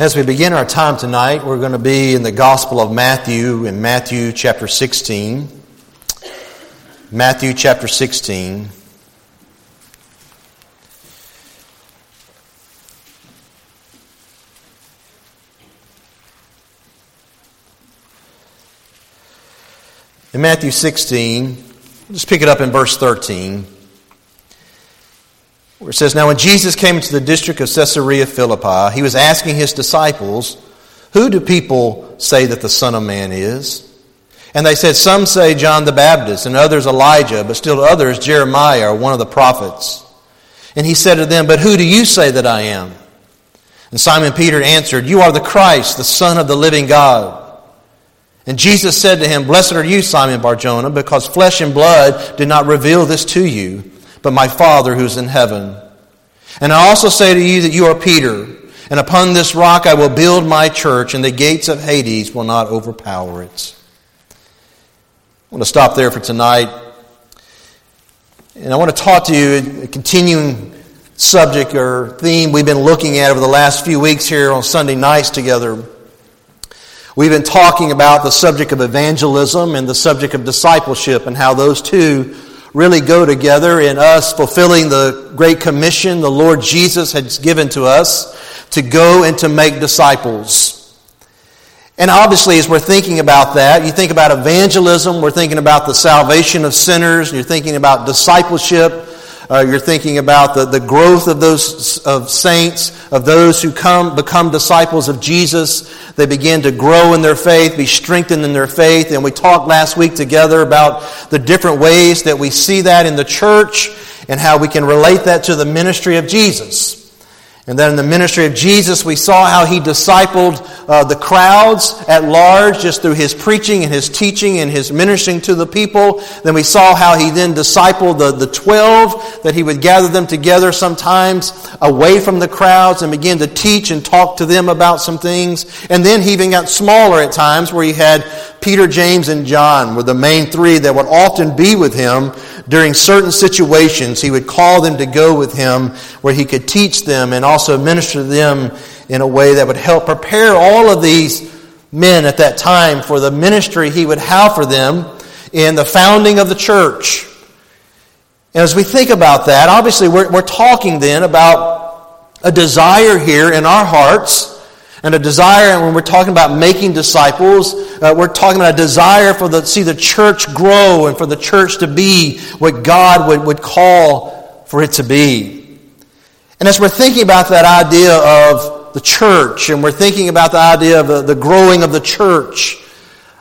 As we begin our time tonight, we're going to be in the Gospel of Matthew in Matthew chapter 16. Matthew chapter 16. In Matthew 16, just pick it up in verse 13 where it says, Now when Jesus came into the district of Caesarea Philippi, he was asking his disciples, Who do people say that the Son of Man is? And they said, Some say John the Baptist, and others Elijah, but still others Jeremiah or one of the prophets. And he said to them, But who do you say that I am? And Simon Peter answered, You are the Christ, the Son of the living God. And Jesus said to him, Blessed are you, Simon Barjona, because flesh and blood did not reveal this to you but my Father who's in heaven. And I also say to you that you are Peter, and upon this rock I will build my church, and the gates of Hades will not overpower it. I want to stop there for tonight. And I want to talk to you a continuing subject or theme we've been looking at over the last few weeks here on Sunday nights together. We've been talking about the subject of evangelism and the subject of discipleship and how those two really go together in us fulfilling the great commission the Lord Jesus has given to us to go and to make disciples. And obviously, as we're thinking about that, you think about evangelism, we're thinking about the salvation of sinners, you're thinking about discipleship, uh, you're thinking about the, the growth of those of saints, of those who come become disciples of Jesus. They begin to grow in their faith, be strengthened in their faith. And we talked last week together about the different ways that we see that in the church and how we can relate that to the ministry of Jesus. And then in the ministry of Jesus, we saw how he discipled uh, the crowds at large just through his preaching and his teaching and his ministering to the people. Then we saw how he then discipled the, the 12, that he would gather them together sometimes away from the crowds and begin to teach and talk to them about some things. And then he even got smaller at times where he had Peter, James, and John were the main three that would often be with him during certain situations. He would call them to go with him where he could teach them and also minister to them in a way that would help prepare all of these men at that time for the ministry he would have for them in the founding of the church. And as we think about that, obviously we're, we're talking then about a desire here in our hearts and a desire, and when we're talking about making disciples, uh, we're talking about a desire for the see the church grow and for the church to be what God would, would call for it to be. And as we're thinking about that idea of the church, and we're thinking about the idea of the, the growing of the church,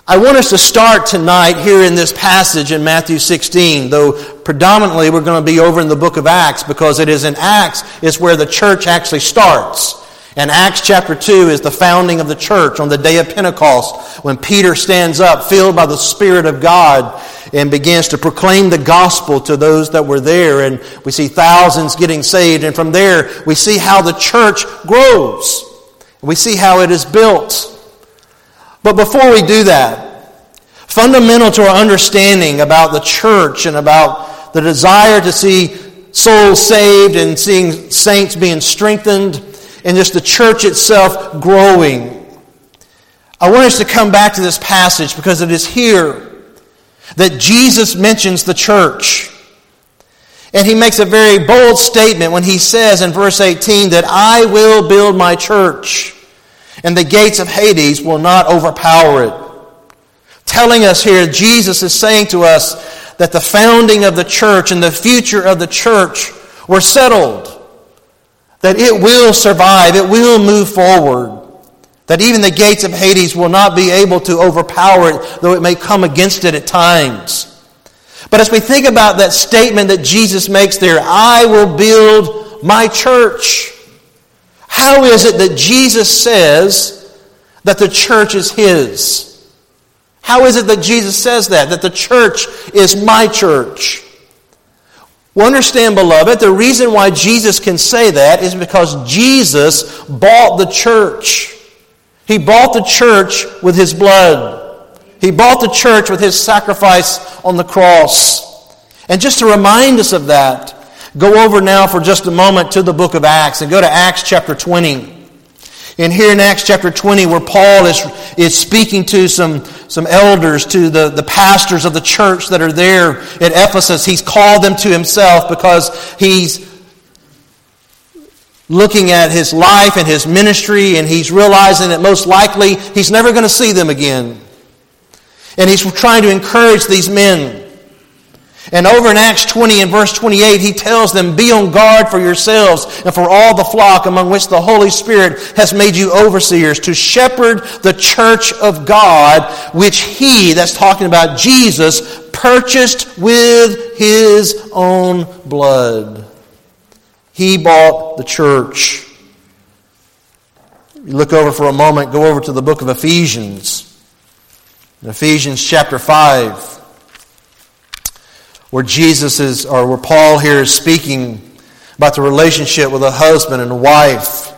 I want us to start tonight here in this passage in Matthew 16, though predominantly we're going to be over in the book of Acts because it is in Acts is where the church actually starts. And Acts chapter 2 is the founding of the church on the day of Pentecost when Peter stands up, filled by the Spirit of God, and begins to proclaim the gospel to those that were there. And we see thousands getting saved. And from there, we see how the church grows. We see how it is built. But before we do that, fundamental to our understanding about the church and about the desire to see souls saved and seeing saints being strengthened and just the church itself growing. I want us to come back to this passage because it is here that Jesus mentions the church. And he makes a very bold statement when he says in verse 18 that I will build my church and the gates of Hades will not overpower it. Telling us here, Jesus is saying to us that the founding of the church and the future of the church were settled that it will survive, it will move forward, that even the gates of Hades will not be able to overpower it, though it may come against it at times. But as we think about that statement that Jesus makes there, I will build my church. How is it that Jesus says that the church is his? How is it that Jesus says that? That the church is my church? Well, understand, beloved, the reason why Jesus can say that is because Jesus bought the church. He bought the church with his blood. He bought the church with his sacrifice on the cross. And just to remind us of that, go over now for just a moment to the book of Acts and go to Acts chapter 20. And here in Acts chapter 20, where Paul is, is speaking to some, some elders, to the, the pastors of the church that are there at Ephesus, he's called them to himself because he's looking at his life and his ministry, and he's realizing that most likely he's never going to see them again. And he's trying to encourage these men. And over in Acts 20 and verse 28, he tells them, Be on guard for yourselves and for all the flock among which the Holy Spirit has made you overseers to shepherd the church of God, which he, that's talking about Jesus, purchased with his own blood. He bought the church. You look over for a moment, go over to the book of Ephesians. Ephesians chapter 5 where Jesus is, or where Paul here is speaking about the relationship with a husband and a wife.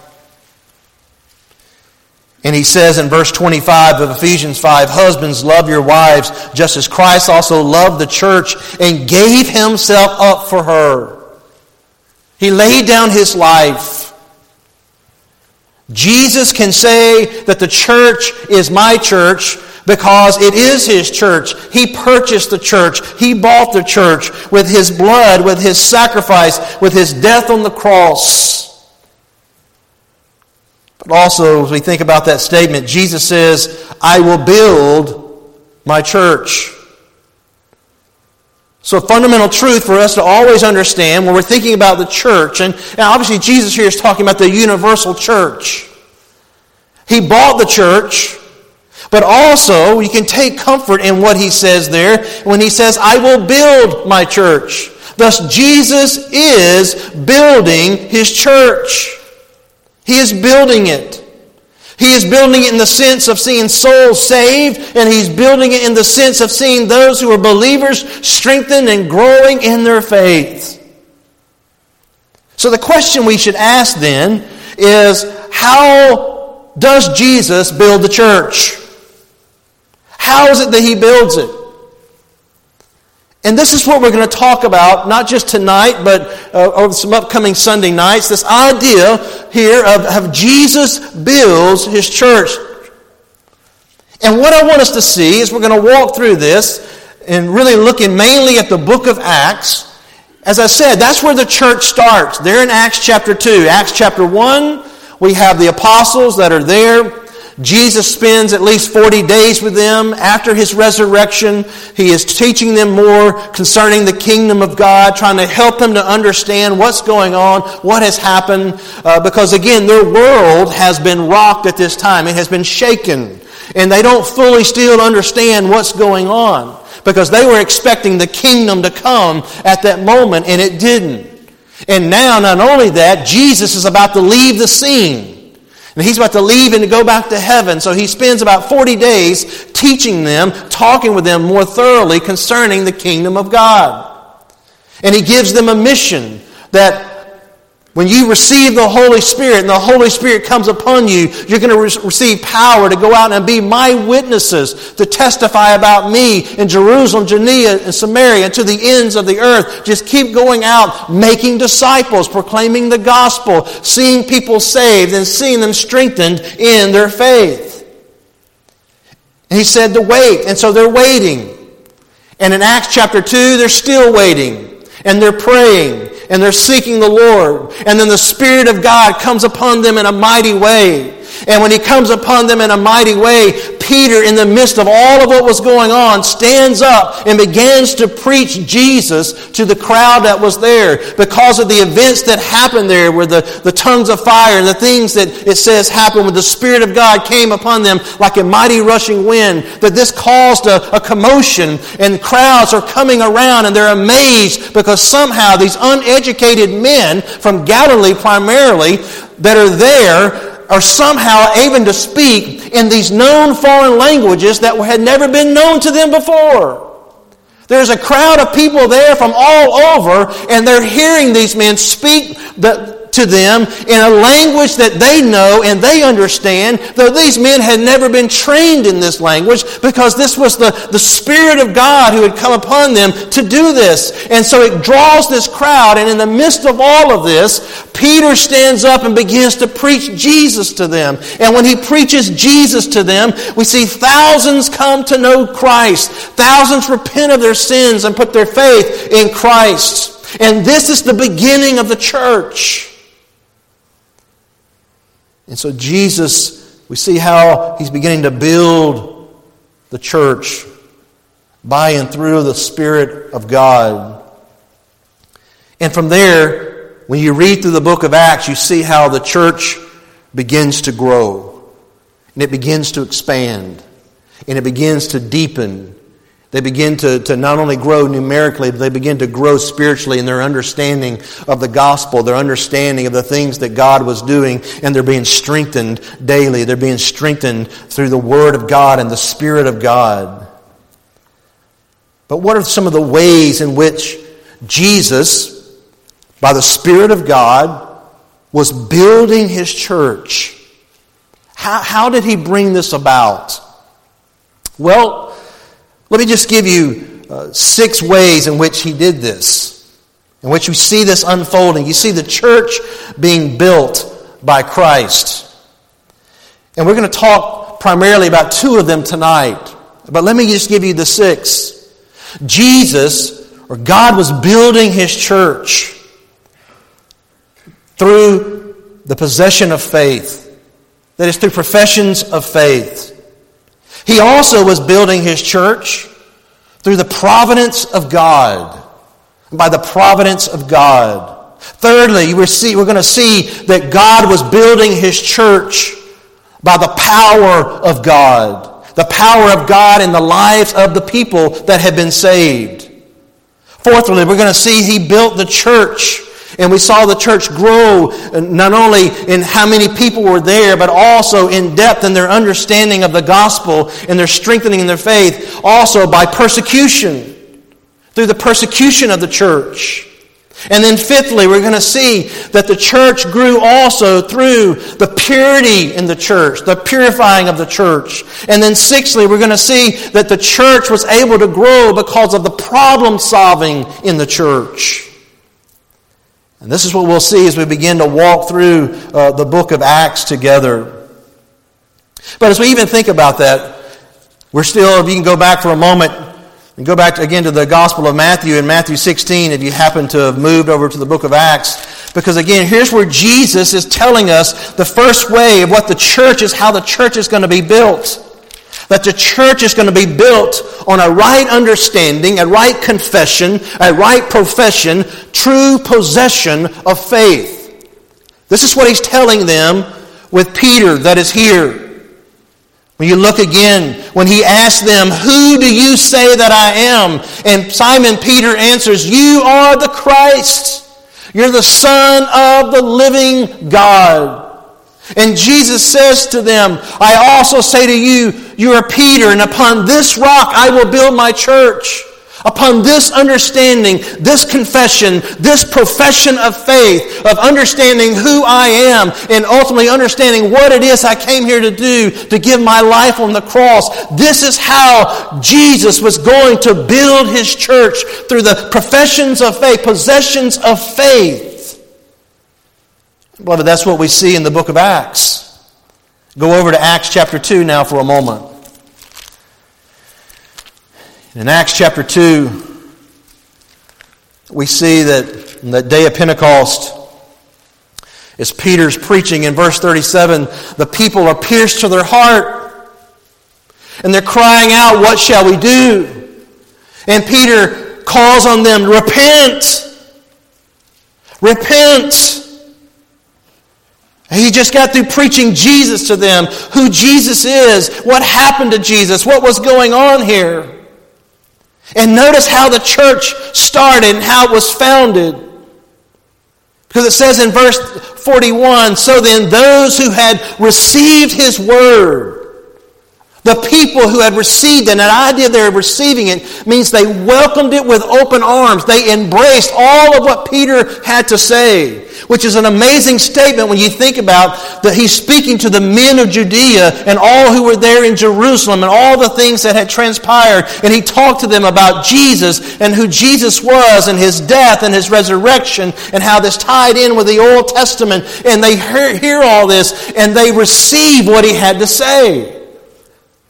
And he says in verse 25 of Ephesians 5 Husbands, love your wives, just as Christ also loved the church and gave himself up for her. He laid down his life. Jesus can say that the church is my church because it is his church. He purchased the church. He bought the church with his blood, with his sacrifice, with his death on the cross. But also, as we think about that statement, Jesus says, I will build my church. So, a fundamental truth for us to always understand when we're thinking about the church, and, and obviously Jesus here is talking about the universal church. He bought the church. But also, you can take comfort in what he says there when he says, I will build my church. Thus, Jesus is building his church. He is building it. He is building it in the sense of seeing souls saved, and he's building it in the sense of seeing those who are believers strengthened and growing in their faith. So, the question we should ask then is how does Jesus build the church? How is it that he builds it? And this is what we're going to talk about, not just tonight, but uh, over some upcoming Sunday nights. This idea here of, of Jesus builds his church. And what I want us to see is we're going to walk through this and really looking mainly at the book of Acts. As I said, that's where the church starts. There in Acts chapter 2. Acts chapter 1, we have the apostles that are there. Jesus spends at least 40 days with them after his resurrection. He is teaching them more concerning the kingdom of God, trying to help them to understand what's going on, what has happened, uh, because again, their world has been rocked at this time. It has been shaken. And they don't fully still understand what's going on because they were expecting the kingdom to come at that moment and it didn't. And now, not only that, Jesus is about to leave the scene. And he's about to leave and to go back to heaven. So he spends about 40 days teaching them, talking with them more thoroughly concerning the kingdom of God. And he gives them a mission that when you receive the Holy Spirit and the Holy Spirit comes upon you, you're going to re- receive power to go out and be my witnesses, to testify about me in Jerusalem, Judea, and Samaria, and to the ends of the earth. Just keep going out, making disciples, proclaiming the gospel, seeing people saved, and seeing them strengthened in their faith. And he said to wait, and so they're waiting. And in Acts chapter 2, they're still waiting, and they're praying and they're seeking the Lord. And then the Spirit of God comes upon them in a mighty way. And when he comes upon them in a mighty way, Peter, in the midst of all of what was going on, stands up and begins to preach Jesus to the crowd that was there. Because of the events that happened there, where the, the tongues of fire and the things that it says happened when the Spirit of God came upon them like a mighty rushing wind, that this caused a, a commotion and crowds are coming around and they're amazed because somehow these uneducated men from Galilee primarily that are there are somehow even to speak in these known foreign languages that had never been known to them before. There's a crowd of people there from all over, and they're hearing these men speak the, to them in a language that they know and they understand, though these men had never been trained in this language because this was the, the Spirit of God who had come upon them to do this. And so it draws this crowd, and in the midst of all of this, Peter stands up and begins to preach Jesus to them. And when he preaches Jesus to them, we see thousands come to know Christ. Thousands repent of their sins and put their faith in Christ. And this is the beginning of the church. And so Jesus, we see how he's beginning to build the church by and through the Spirit of God. And from there, when you read through the book of Acts, you see how the church begins to grow and it begins to expand and it begins to deepen. They begin to, to not only grow numerically, but they begin to grow spiritually in their understanding of the gospel, their understanding of the things that God was doing, and they're being strengthened daily. They're being strengthened through the Word of God and the Spirit of God. But what are some of the ways in which Jesus, by the Spirit of God, was building his church? How, how did he bring this about? Well, let me just give you uh, six ways in which he did this, in which you see this unfolding. You see the church being built by Christ. And we're going to talk primarily about two of them tonight. But let me just give you the six. Jesus, or God, was building his church through the possession of faith. That is, through professions of faith. He also was building his church through the providence of God. By the providence of God. Thirdly, we're, see, we're going to see that God was building his church by the power of God. The power of God in the lives of the people that had been saved. Fourthly, we're going to see he built the church and we saw the church grow not only in how many people were there, but also in depth in their understanding of the gospel and their strengthening in their faith, also by persecution, through the persecution of the church. And then, fifthly, we're going to see that the church grew also through the purity in the church, the purifying of the church. And then, sixthly, we're going to see that the church was able to grow because of the problem solving in the church. And this is what we'll see as we begin to walk through uh, the book of Acts together. But as we even think about that, we're still, if you can go back for a moment and go back to, again to the Gospel of Matthew in Matthew 16, if you happen to have moved over to the book of Acts. Because again, here's where Jesus is telling us the first way of what the church is, how the church is going to be built. That the church is going to be built on a right understanding, a right confession, a right profession, true possession of faith. This is what he's telling them with Peter that is here. When you look again, when he asks them, Who do you say that I am? And Simon Peter answers, You are the Christ. You're the Son of the living God. And Jesus says to them, I also say to you, you are Peter, and upon this rock I will build my church. Upon this understanding, this confession, this profession of faith, of understanding who I am, and ultimately understanding what it is I came here to do, to give my life on the cross, this is how Jesus was going to build his church through the professions of faith, possessions of faith. Beloved, that's what we see in the book of Acts. Go over to Acts chapter 2 now for a moment. In Acts chapter 2, we see that in that day of Pentecost, as Peter's preaching in verse 37, the people are pierced to their heart. And they're crying out, What shall we do? And Peter calls on them, Repent! Repent! He just got through preaching Jesus to them, who Jesus is, what happened to Jesus, what was going on here. And notice how the church started and how it was founded. Because it says in verse 41 So then, those who had received his word, The people who had received it, and the idea they were receiving it means they welcomed it with open arms. They embraced all of what Peter had to say, which is an amazing statement when you think about that he's speaking to the men of Judea and all who were there in Jerusalem and all the things that had transpired. And he talked to them about Jesus and who Jesus was and his death and his resurrection and how this tied in with the Old Testament. And they hear, hear all this and they receive what he had to say.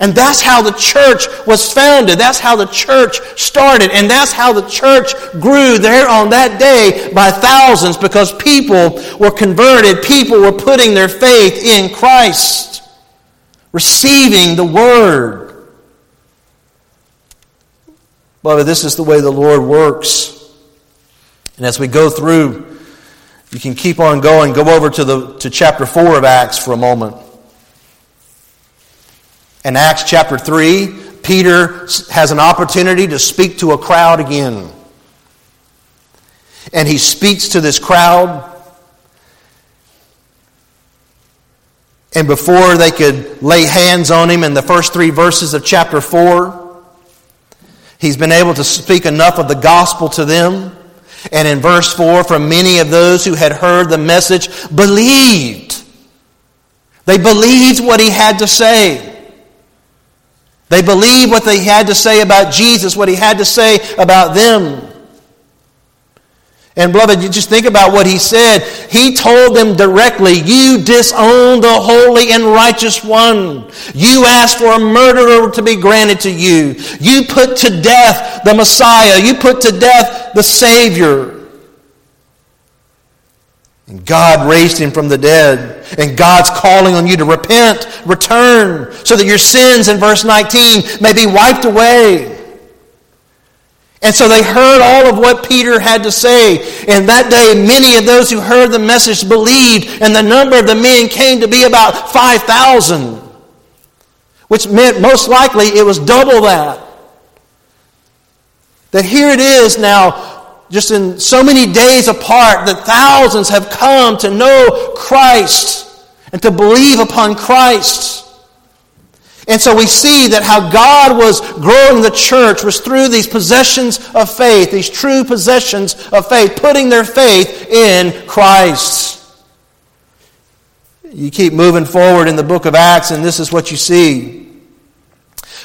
And that's how the church was founded. That's how the church started. And that's how the church grew there on that day by thousands because people were converted. People were putting their faith in Christ, receiving the Word. Beloved, this is the way the Lord works. And as we go through, you can keep on going. Go over to, the, to chapter 4 of Acts for a moment. In Acts chapter 3, Peter has an opportunity to speak to a crowd again. And he speaks to this crowd. And before they could lay hands on him in the first three verses of chapter 4, he's been able to speak enough of the gospel to them. And in verse 4, from many of those who had heard the message believed. They believed what he had to say. They believed what they had to say about Jesus, what he had to say about them. And beloved, you just think about what he said. He told them directly, You disown the holy and righteous one. You ask for a murderer to be granted to you. You put to death the Messiah. You put to death the Savior. And God raised him from the dead. And God's calling on you to repent, return, so that your sins, in verse 19, may be wiped away. And so they heard all of what Peter had to say. And that day, many of those who heard the message believed, and the number of the men came to be about 5,000, which meant most likely it was double that. That here it is now, just in so many days apart that thousands have come to know Christ and to believe upon Christ. And so we see that how God was growing the church was through these possessions of faith, these true possessions of faith, putting their faith in Christ. You keep moving forward in the book of Acts, and this is what you see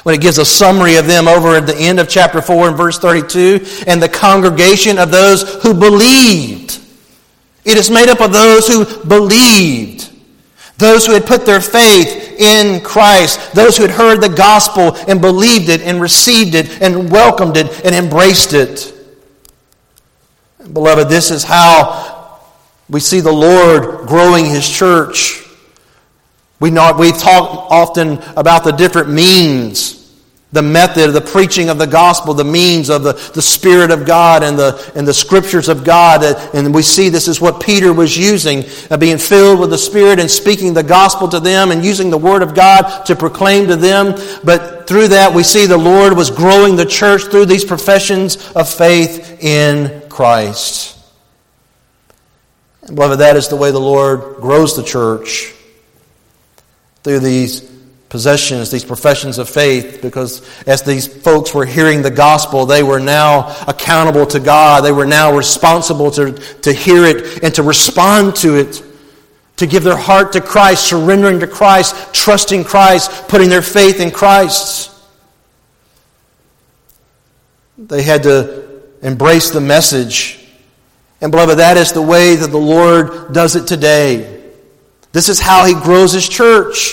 when it gives a summary of them over at the end of chapter 4 and verse 32, and the congregation of those who believed. It is made up of those who believed, those who had put their faith in Christ, those who had heard the gospel and believed it and received it and welcomed it and embraced it. Beloved, this is how we see the Lord growing His church. We, know, we talk often about the different means the method, the preaching of the gospel, the means of the, the Spirit of God and the, and the scriptures of God. And we see this is what Peter was using, uh, being filled with the Spirit and speaking the gospel to them and using the Word of God to proclaim to them. But through that, we see the Lord was growing the church through these professions of faith in Christ. And beloved, that is the way the Lord grows the church through these possessions, these professions of faith, because as these folks were hearing the gospel, they were now accountable to God. They were now responsible to, to hear it and to respond to it, to give their heart to Christ, surrendering to Christ, trusting Christ, putting their faith in Christ. They had to embrace the message. And, beloved, that is the way that the Lord does it today. This is how He grows His church.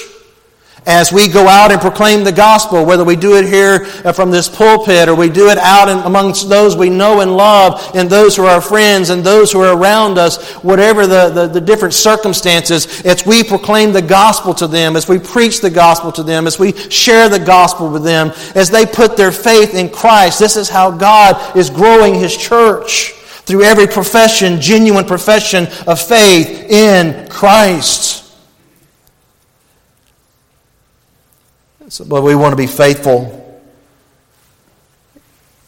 As we go out and proclaim the gospel, whether we do it here from this pulpit or we do it out amongst those we know and love and those who are our friends and those who are around us, whatever the, the, the different circumstances, as we proclaim the gospel to them, as we preach the gospel to them, as we share the gospel with them, as they put their faith in Christ, this is how God is growing His church through every profession, genuine profession of faith in Christ. So, but we want to be faithful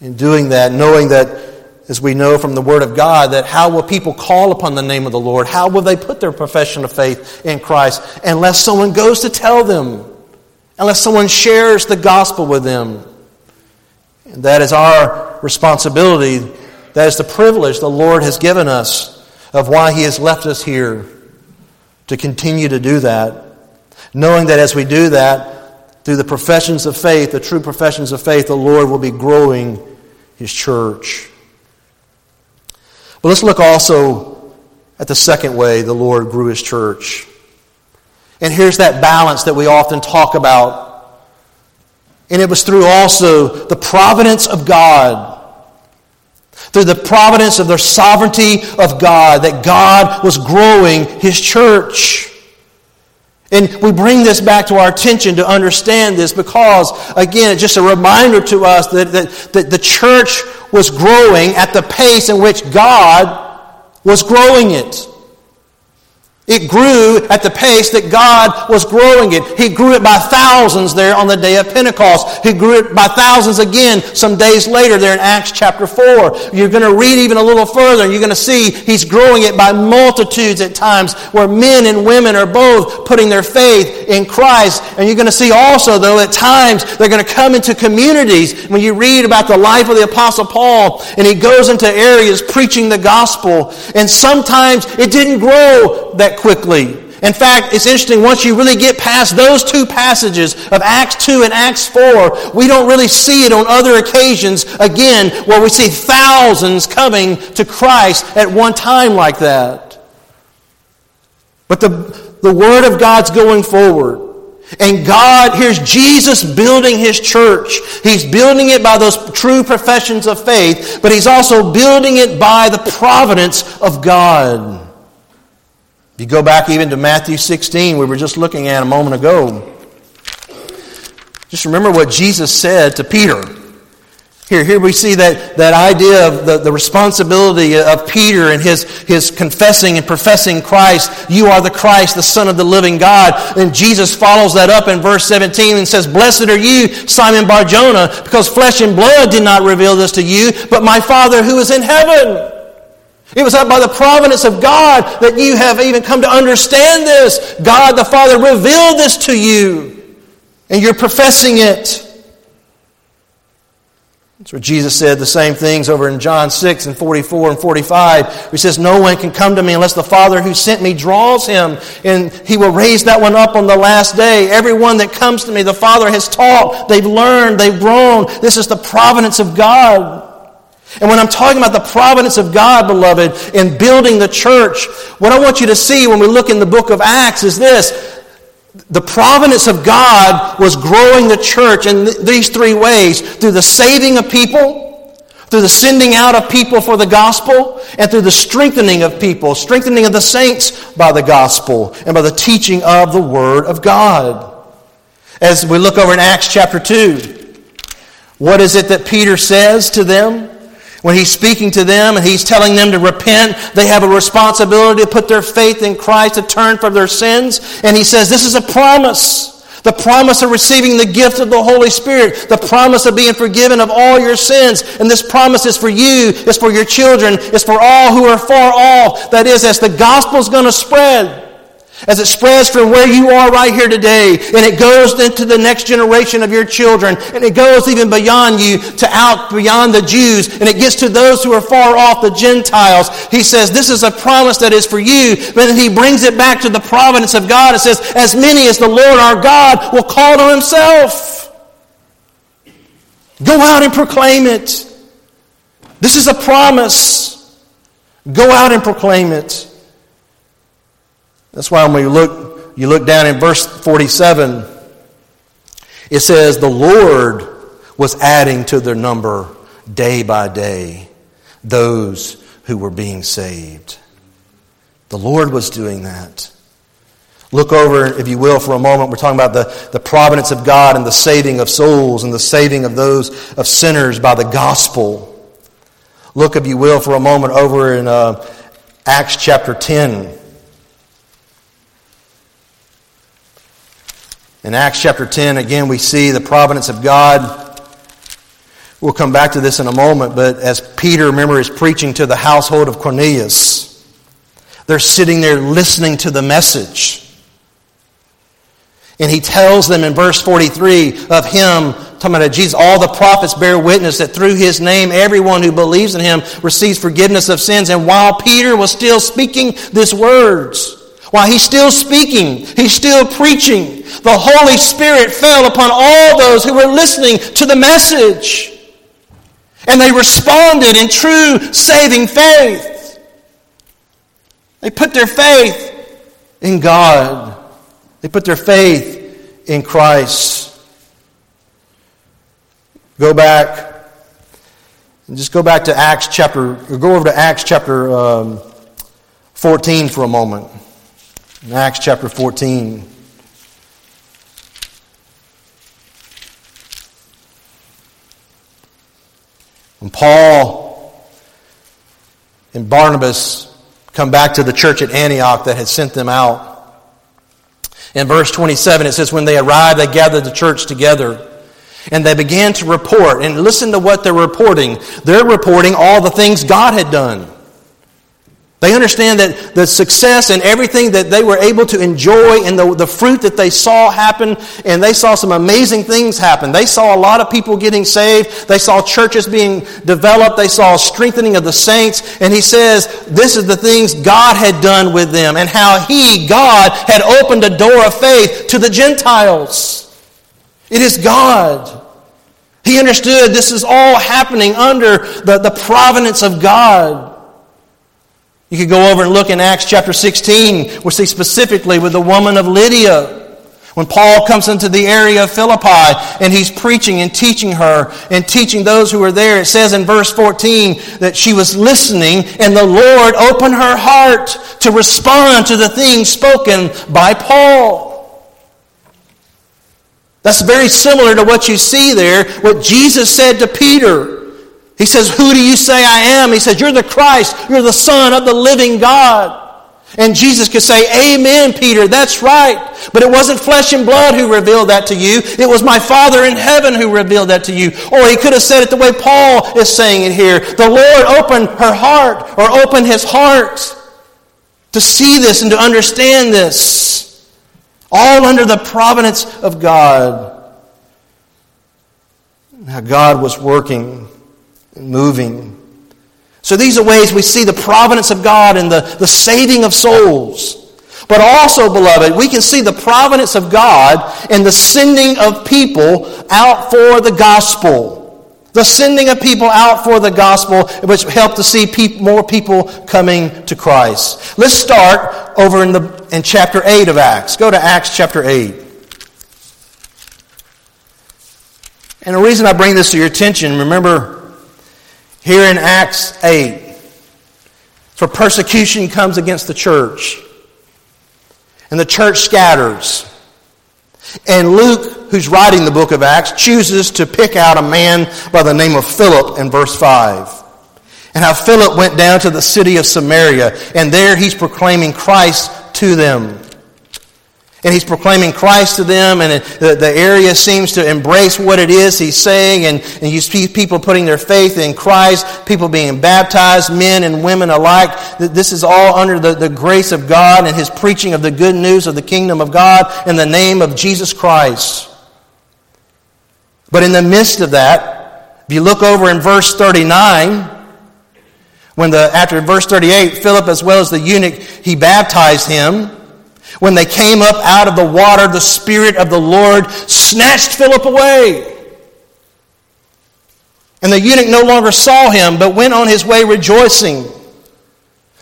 in doing that, knowing that, as we know from the Word of God, that how will people call upon the name of the Lord? How will they put their profession of faith in Christ unless someone goes to tell them? unless someone shares the gospel with them. And that is our responsibility. That is the privilege the Lord has given us of why He has left us here to continue to do that. Knowing that as we do that, through the professions of faith, the true professions of faith, the Lord will be growing His church. But let's look also at the second way the Lord grew His church. And here's that balance that we often talk about. And it was through also the providence of God. Through the providence of the sovereignty of God, that God was growing His church. And we bring this back to our attention to understand this because, again, it's just a reminder to us that, that, that the church was growing at the pace in which God was growing it. It grew at the pace that God was growing it. He grew it by thousands there on the day of Pentecost. He grew it by thousands again some days later there in Acts chapter 4. You're going to read even a little further and you're going to see he's growing it by multitudes at times where men and women are both putting their faith in Christ. And you're going to see also, though, at times they're going to come into communities. When you read about the life of the Apostle Paul and he goes into areas preaching the gospel, and sometimes it didn't grow that quickly. In fact, it's interesting, once you really get past those two passages of Acts 2 and Acts 4, we don't really see it on other occasions again where we see thousands coming to Christ at one time like that. But the, the Word of God's going forward. And God, here's Jesus building His church. He's building it by those true professions of faith, but He's also building it by the providence of God. If you go back even to Matthew 16, we were just looking at a moment ago, just remember what Jesus said to Peter. Here, here we see that, that idea of the, the responsibility of Peter and his, his confessing and professing Christ. You are the Christ, the Son of the living God. And Jesus follows that up in verse 17 and says, Blessed are you, Simon Barjona, because flesh and blood did not reveal this to you, but my Father who is in heaven. It was by the providence of God that you have even come to understand this. God the Father revealed this to you, and you're professing it. That's where Jesus said the same things over in John 6 and 44 and 45. He says, No one can come to me unless the Father who sent me draws him, and he will raise that one up on the last day. Everyone that comes to me, the Father has taught, they've learned, they've grown. This is the providence of God. And when I'm talking about the providence of God, beloved, in building the church, what I want you to see when we look in the book of Acts is this. The providence of God was growing the church in these three ways through the saving of people, through the sending out of people for the gospel, and through the strengthening of people, strengthening of the saints by the gospel and by the teaching of the Word of God. As we look over in Acts chapter 2, what is it that Peter says to them? When he's speaking to them and he's telling them to repent, they have a responsibility to put their faith in Christ, to turn from their sins. And he says, This is a promise. The promise of receiving the gift of the Holy Spirit, the promise of being forgiven of all your sins. And this promise is for you, it's for your children, it's for all who are far off. That is, as the gospel is going to spread, as it spreads from where you are right here today, and it goes into the next generation of your children, and it goes even beyond you to out beyond the Jews, and it gets to those who are far off, the Gentiles. He says, This is a promise that is for you, but then he brings it back to the providence of God and says, As many as the Lord our God will call to himself. Go out and proclaim it. This is a promise. Go out and proclaim it. That's why when you look, you look down in verse 47, it says, The Lord was adding to their number day by day those who were being saved. The Lord was doing that. Look over, if you will, for a moment. We're talking about the, the providence of God and the saving of souls and the saving of those of sinners by the gospel. Look, if you will, for a moment over in uh, Acts chapter 10. In Acts chapter 10, again, we see the providence of God. We'll come back to this in a moment, but as Peter, remember, is preaching to the household of Cornelius, they're sitting there listening to the message. And he tells them in verse 43 of him, talking about Jesus, all the prophets bear witness that through his name, everyone who believes in him receives forgiveness of sins. And while Peter was still speaking these words, while he's still speaking, he's still preaching, the Holy Spirit fell upon all those who were listening to the message. And they responded in true saving faith. They put their faith in God. They put their faith in Christ. Go back and just go back to Acts chapter, or go over to Acts chapter um, 14 for a moment. In Acts chapter 14. When Paul and Barnabas come back to the church at Antioch that had sent them out, in verse 27, it says, When they arrived, they gathered the church together. And they began to report. And listen to what they're reporting. They're reporting all the things God had done. They understand that the success and everything that they were able to enjoy and the, the fruit that they saw happen, and they saw some amazing things happen. They saw a lot of people getting saved. They saw churches being developed. They saw strengthening of the saints. And he says, this is the things God had done with them and how he, God, had opened a door of faith to the Gentiles. It is God. He understood this is all happening under the, the providence of God. You could go over and look in Acts chapter 16. We'll see specifically with the woman of Lydia. When Paul comes into the area of Philippi and he's preaching and teaching her and teaching those who are there, it says in verse 14 that she was listening and the Lord opened her heart to respond to the things spoken by Paul. That's very similar to what you see there, what Jesus said to Peter. He says, Who do you say I am? He says, You're the Christ. You're the Son of the living God. And Jesus could say, Amen, Peter, that's right. But it wasn't flesh and blood who revealed that to you. It was my Father in heaven who revealed that to you. Or he could have said it the way Paul is saying it here. The Lord opened her heart or opened his heart to see this and to understand this. All under the providence of God. How God was working moving. So these are ways we see the providence of God and the, the saving of souls. But also, beloved, we can see the providence of God in the sending of people out for the gospel. The sending of people out for the gospel, which help to see more people coming to Christ. Let's start over in, the, in chapter 8 of Acts. Go to Acts chapter 8. And the reason I bring this to your attention, remember, here in Acts 8. For persecution comes against the church. And the church scatters. And Luke, who's writing the book of Acts, chooses to pick out a man by the name of Philip in verse 5. And how Philip went down to the city of Samaria, and there he's proclaiming Christ to them and he's proclaiming Christ to them, and the, the area seems to embrace what it is he's saying, and, and you see people putting their faith in Christ, people being baptized, men and women alike. This is all under the, the grace of God and his preaching of the good news of the kingdom of God in the name of Jesus Christ. But in the midst of that, if you look over in verse 39, when the, after verse 38, Philip as well as the eunuch, he baptized him. When they came up out of the water, the Spirit of the Lord snatched Philip away. And the eunuch no longer saw him, but went on his way rejoicing.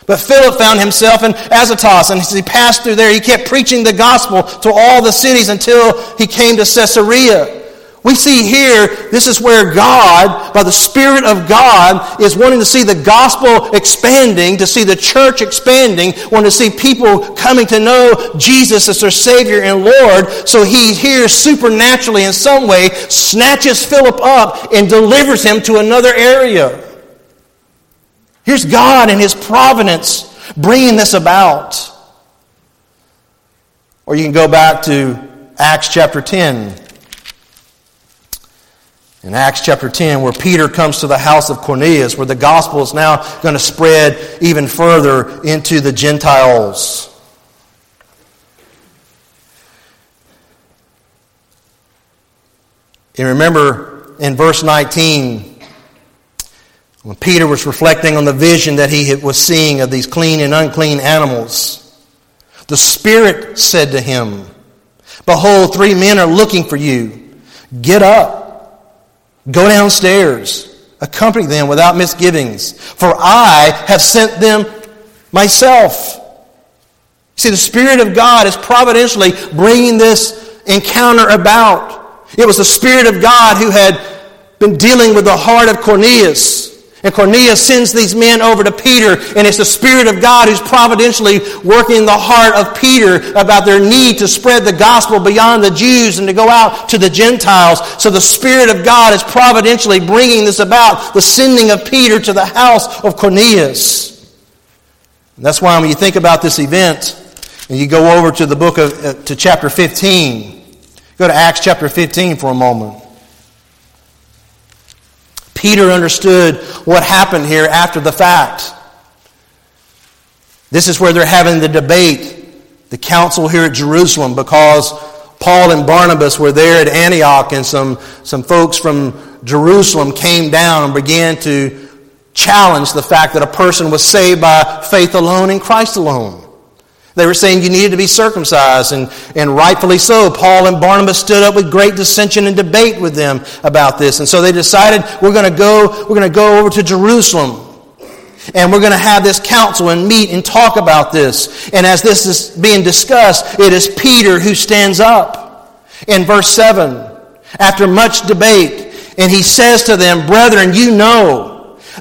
But Philip found himself in Azotus, and as he passed through there, he kept preaching the gospel to all the cities until he came to Caesarea. We see here, this is where God, by the Spirit of God, is wanting to see the gospel expanding, to see the church expanding, wanting to see people coming to know Jesus as their Savior and Lord. So he here supernaturally, in some way, snatches Philip up and delivers him to another area. Here's God in His providence bringing this about. Or you can go back to Acts chapter 10 in Acts chapter 10, where Peter comes to the house of Cornelius, where the gospel is now going to spread even further into the Gentiles. And remember in verse 19, when Peter was reflecting on the vision that he was seeing of these clean and unclean animals, the Spirit said to him, Behold, three men are looking for you. Get up, go downstairs, accompany them without misgivings, for I have sent them myself. See, the Spirit of God is providentially bringing this encounter about. It was the Spirit of God who had been dealing with the heart of Cornelius. And Cornelius sends these men over to Peter, and it's the Spirit of God who's providentially working in the heart of Peter about their need to spread the gospel beyond the Jews and to go out to the Gentiles. So the Spirit of God is providentially bringing this about, the sending of Peter to the house of Cornelius. And that's why when you think about this event, and you go over to the book of, uh, to chapter 15, go to Acts chapter 15 for a moment. Peter understood what happened here after the fact. This is where they're having the debate, the council here at Jerusalem, because Paul and Barnabas were there at Antioch, and some, some folks from Jerusalem came down and began to challenge the fact that a person was saved by faith alone in Christ alone. They were saying you needed to be circumcised, and, and rightfully so. Paul and Barnabas stood up with great dissension and debate with them about this. And so they decided we're going to go, we're going to go over to Jerusalem. And we're going to have this council and meet and talk about this. And as this is being discussed, it is Peter who stands up. In verse 7, after much debate, and he says to them, Brethren, you know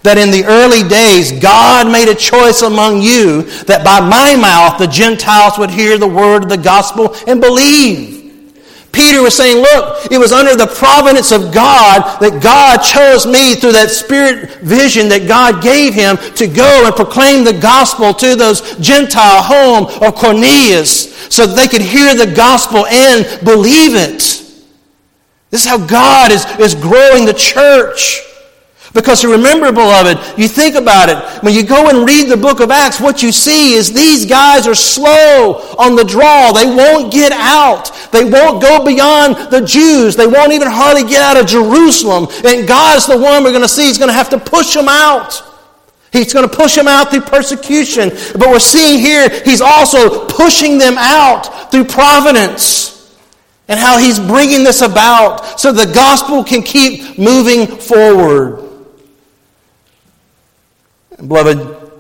that in the early days God made a choice among you that by my mouth the Gentiles would hear the word of the gospel and believe. Peter was saying, look, it was under the providence of God that God chose me through that spirit vision that God gave him to go and proclaim the gospel to those Gentile home of Cornelius so that they could hear the gospel and believe it. This is how God is, is growing the church. Because remember, beloved, you think about it. When you go and read the book of Acts, what you see is these guys are slow on the draw. They won't get out. They won't go beyond the Jews. They won't even hardly get out of Jerusalem. And God's the one we're going to see. He's going to have to push them out. He's going to push them out through persecution. But we're seeing here, he's also pushing them out through providence and how he's bringing this about so the gospel can keep moving forward. Beloved,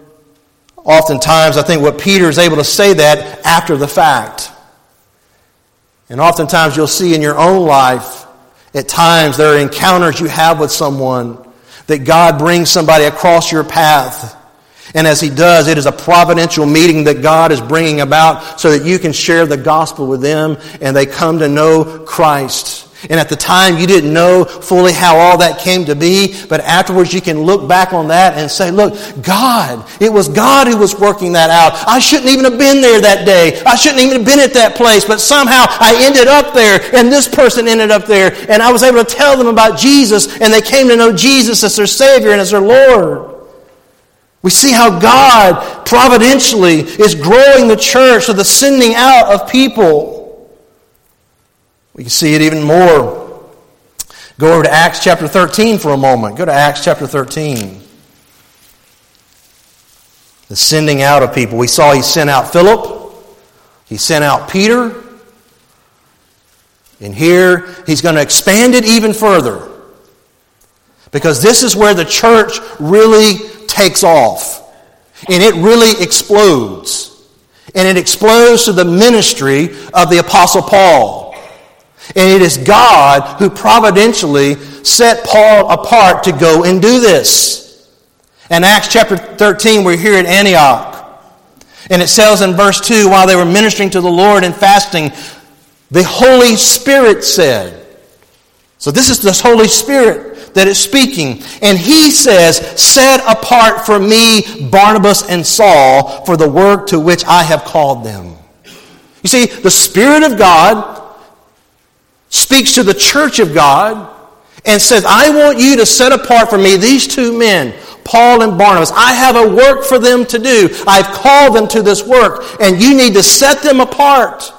oftentimes I think what Peter is able to say that after the fact. And oftentimes you'll see in your own life, at times there are encounters you have with someone that God brings somebody across your path. And as He does, it is a providential meeting that God is bringing about so that you can share the gospel with them and they come to know Christ. And at the time, you didn't know fully how all that came to be, but afterwards you can look back on that and say, look, God, it was God who was working that out. I shouldn't even have been there that day. I shouldn't even have been at that place, but somehow I ended up there, and this person ended up there, and I was able to tell them about Jesus, and they came to know Jesus as their Savior and as their Lord. We see how God providentially is growing the church of the sending out of people. We can see it even more. Go over to Acts chapter 13 for a moment. Go to Acts chapter 13. The sending out of people. We saw he sent out Philip, he sent out Peter, and here he's going to expand it even further. Because this is where the church really takes off. And it really explodes. And it explodes to the ministry of the Apostle Paul. And it is God who providentially set Paul apart to go and do this. In Acts chapter 13, we're here at Antioch. And it says in verse 2 while they were ministering to the Lord and fasting, the Holy Spirit said, so this is this Holy Spirit that is speaking. And he says, Set apart for me Barnabas and Saul for the work to which I have called them. You see, the Spirit of God speaks to the church of God and says, I want you to set apart for me these two men, Paul and Barnabas. I have a work for them to do. I've called them to this work, and you need to set them apart.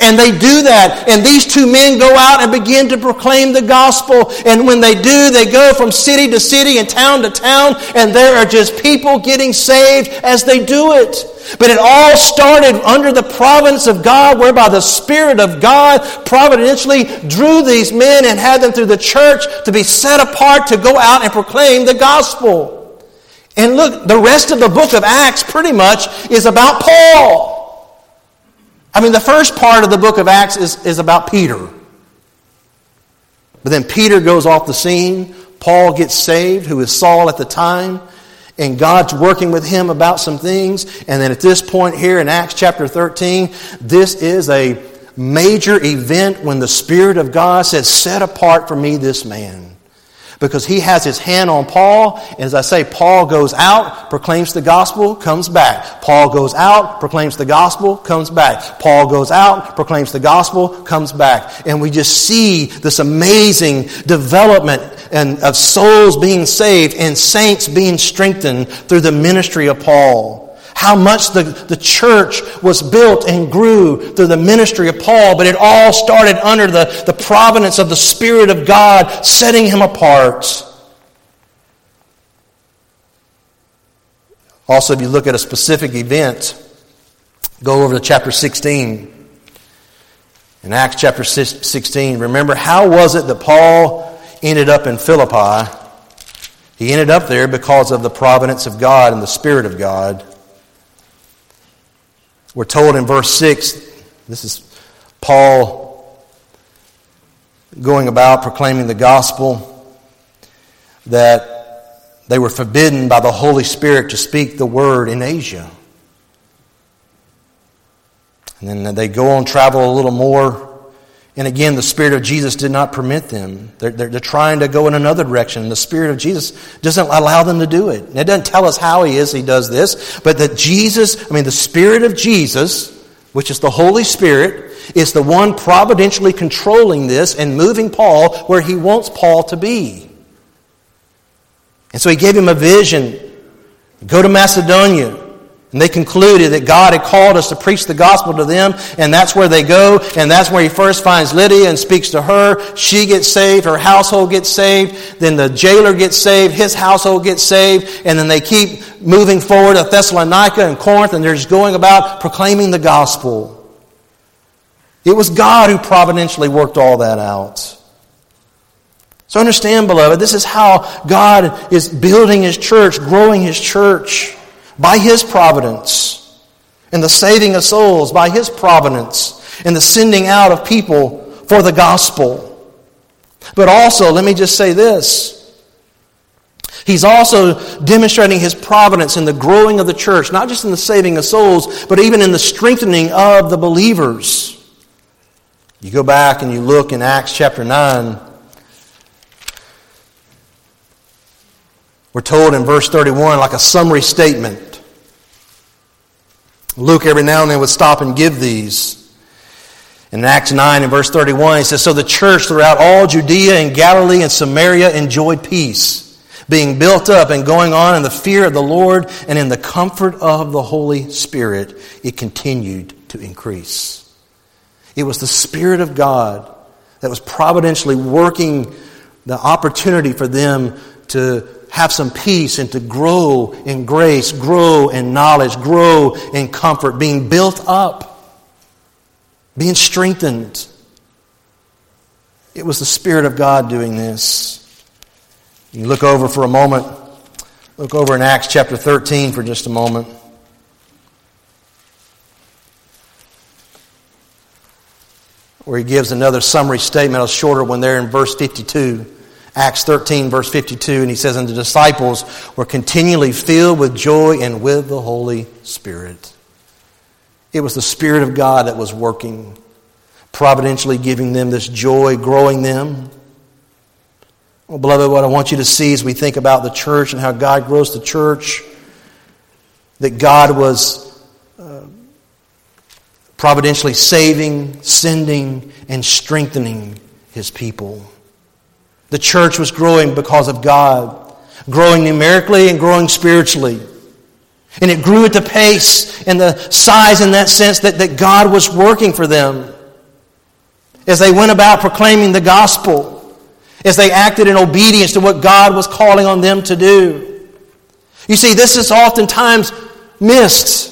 And they do that. And these two men go out and begin to proclaim the gospel. And when they do, they go from city to city and town to town. And there are just people getting saved as they do it. But it all started under the providence of God, whereby the Spirit of God providentially drew these men and had them through the church to be set apart to go out and proclaim the gospel. And look, the rest of the book of Acts pretty much is about Paul. I mean, the first part of the book of Acts is, is about Peter. But then Peter goes off the scene. Paul gets saved, who is Saul at the time. And God's working with him about some things. And then at this point here in Acts chapter 13, this is a major event when the Spirit of God says, Set apart for me this man because he has his hand on Paul. And as I say, Paul goes out, proclaims the gospel, comes back. Paul goes out, proclaims the gospel, comes back. Paul goes out, proclaims the gospel, comes back. And we just see this amazing development and of souls being saved and saints being strengthened through the ministry of Paul how much the, the church was built and grew through the ministry of Paul, but it all started under the, the providence of the Spirit of God setting him apart. Also, if you look at a specific event, go over to chapter 16. In Acts chapter 16, remember how was it that Paul ended up in Philippi? He ended up there because of the providence of God and the Spirit of God. We're told in verse 6, this is Paul going about proclaiming the gospel, that they were forbidden by the Holy Spirit to speak the word in Asia. And then they go on travel a little more and again, the Spirit of Jesus did not permit them. They're, they're, they're, trying to go in another direction. And the Spirit of Jesus doesn't allow them to do it. And it doesn't tell us how He is He does this, but that Jesus, I mean, the Spirit of Jesus, which is the Holy Spirit, is the one providentially controlling this and moving Paul where He wants Paul to be. And so He gave him a vision go to Macedonia. And they concluded that God had called us to preach the gospel to them, and that's where they go, and that's where he first finds Lydia and speaks to her. She gets saved, her household gets saved, then the jailer gets saved, his household gets saved, and then they keep moving forward to Thessalonica and Corinth, and they're just going about proclaiming the gospel. It was God who providentially worked all that out. So understand, beloved, this is how God is building his church, growing his church by His providence, and the saving of souls by His providence, and the sending out of people for the gospel. But also, let me just say this. He's also demonstrating his providence in the growing of the church, not just in the saving of souls, but even in the strengthening of the believers. You go back and you look in Acts chapter 9. We're told in verse 31, like a summary statement Luke every now and then would stop and give these. In Acts 9 and verse 31, he says, So the church throughout all Judea and Galilee and Samaria enjoyed peace, being built up and going on in the fear of the Lord and in the comfort of the Holy Spirit. It continued to increase. It was the Spirit of God that was providentially working the opportunity for them to have some peace and to grow in grace, grow in knowledge, grow in comfort, being built up, being strengthened. It was the Spirit of God doing this. You look over for a moment, look over in Acts chapter 13 for just a moment. Where he gives another summary statement, a shorter one there in verse 52. Acts 13, verse 52, and he says, And the disciples were continually filled with joy and with the Holy Spirit. It was the Spirit of God that was working, providentially giving them this joy, growing them. Well, beloved, what I want you to see as we think about the church and how God grows the church, that God was uh, providentially saving, sending, and strengthening his people. The church was growing because of God, growing numerically and growing spiritually. And it grew at the pace and the size in that sense that, that God was working for them. as they went about proclaiming the gospel, as they acted in obedience to what God was calling on them to do. You see, this is oftentimes missed.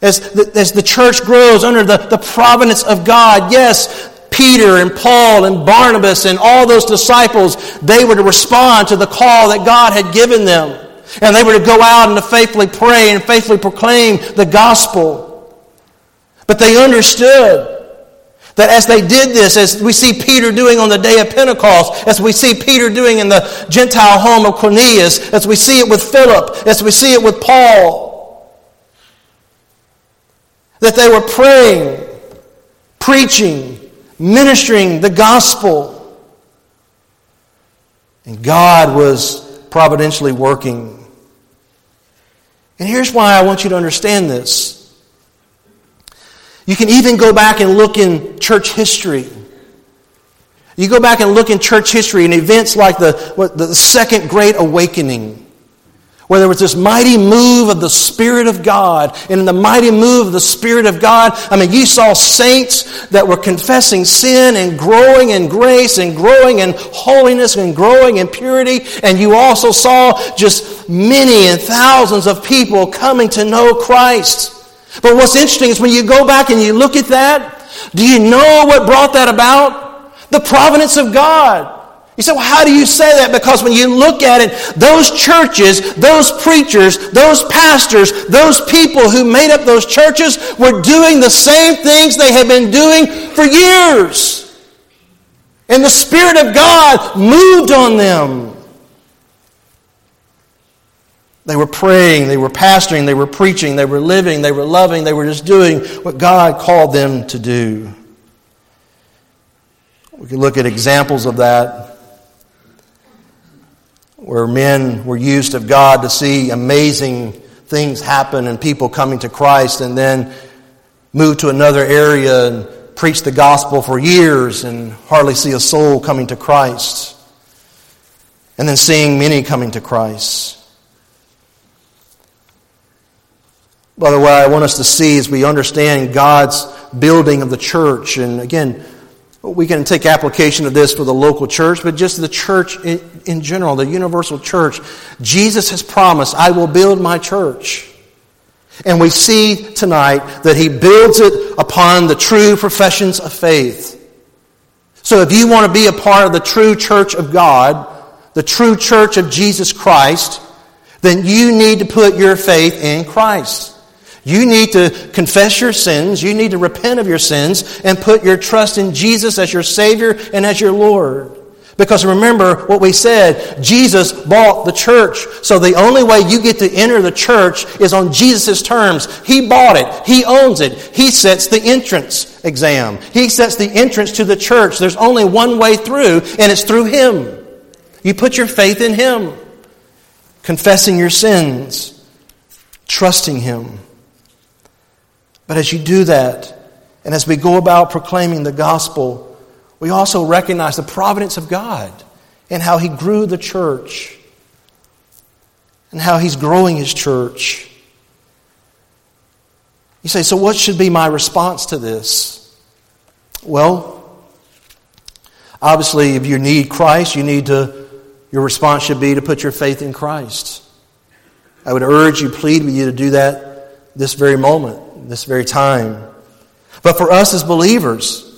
As the, as the church grows under the, the providence of God, yes, Peter and Paul and Barnabas and all those disciples, they were to respond to the call that God had given them. And they were to go out and to faithfully pray and faithfully proclaim the gospel. But they understood that as they did this, as we see Peter doing on the day of Pentecost, as we see Peter doing in the Gentile home of Cornelius, as we see it with Philip, as we see it with Paul, that they were praying, preaching, ministering the gospel. And God was providentially working. And here's why I want you to understand this. You can even go back and look in church history. You go back and look in church history and events like the, what, the Second Great Awakening where there was this mighty move of the Spirit of God. And in the mighty move of the Spirit of God, I mean, you saw saints that were confessing sin and growing in grace and growing in holiness and growing in purity. And you also saw just many and thousands of people coming to know Christ. But what's interesting is when you go back and you look at that, do you know what brought that about? The providence of God. You say, well, how do you say that? Because when you look at it, those churches, those preachers, those pastors, those people who made up those churches were doing the same things they had been doing for years. And the Spirit of God moved on them. They were praying, they were pastoring, they were preaching, they were living, they were loving, they were just doing what God called them to do. We can look at examples of that where men were used of God to see amazing things happen and people coming to Christ and then move to another area and preach the gospel for years and hardly see a soul coming to Christ. And then seeing many coming to Christ. By the way, I want us to see as we understand God's building of the church, and again, we can take application of this for the local church, but just the church in, general, the universal church. Jesus has promised, I will build my church. And we see tonight that he builds it upon the true professions of faith. So if you want to be a part of the true church of God, the true church of Jesus Christ, then you need to put your faith in Christ. You need to confess your sins. You need to repent of your sins and put your trust in Jesus as your Savior and as your Lord. Because remember what we said, Jesus bought the church. So the only way you get to enter the church is on Jesus' terms. He bought it. He owns it. He sets the entrance exam. He sets the entrance to the church. There's only one way through, and it's through Him. You put your faith in Him, confessing your sins, trusting Him. But as you do that, and as we go about proclaiming the gospel, we also recognize the providence of God and how He grew the church and how He's growing His church. You say, so what should be my response to this? Well, obviously, if you need Christ, you need to, your response should be to put your faith in Christ. I would urge you, plead with you to do that this very moment this very time. But for us as believers,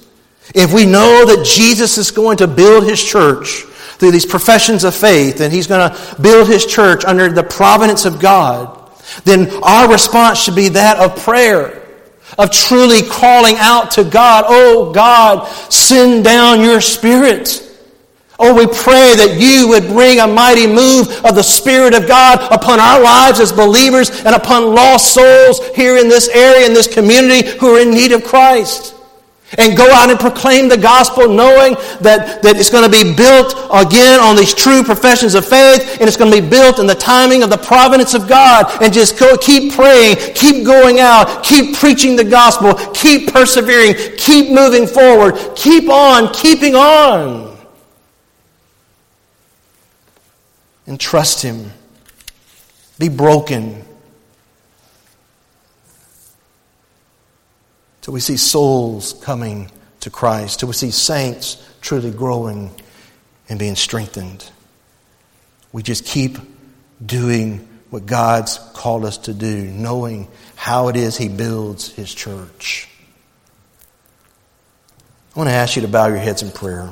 if we know that Jesus is going to build his church through these professions of faith and he's going to build his church under the providence of God, then our response should be that of prayer, of truly calling out to God, Oh God, send down your spirit. Oh, we pray that you would bring a mighty move of the Spirit of God upon our lives as believers and upon lost souls here in this area, in this community who are in need of Christ. And go out and proclaim the gospel knowing that, that it's going to be built again on these true professions of faith and it's going to be built in the timing of the providence of God. And just go, keep praying, keep going out, keep preaching the gospel, keep persevering, keep moving forward, keep on keeping on. And trust Him. Be broken. Till we see souls coming to Christ, till we see saints truly growing and being strengthened. We just keep doing what God's called us to do, knowing how it is He builds His church. I want to ask you to bow your heads in prayer.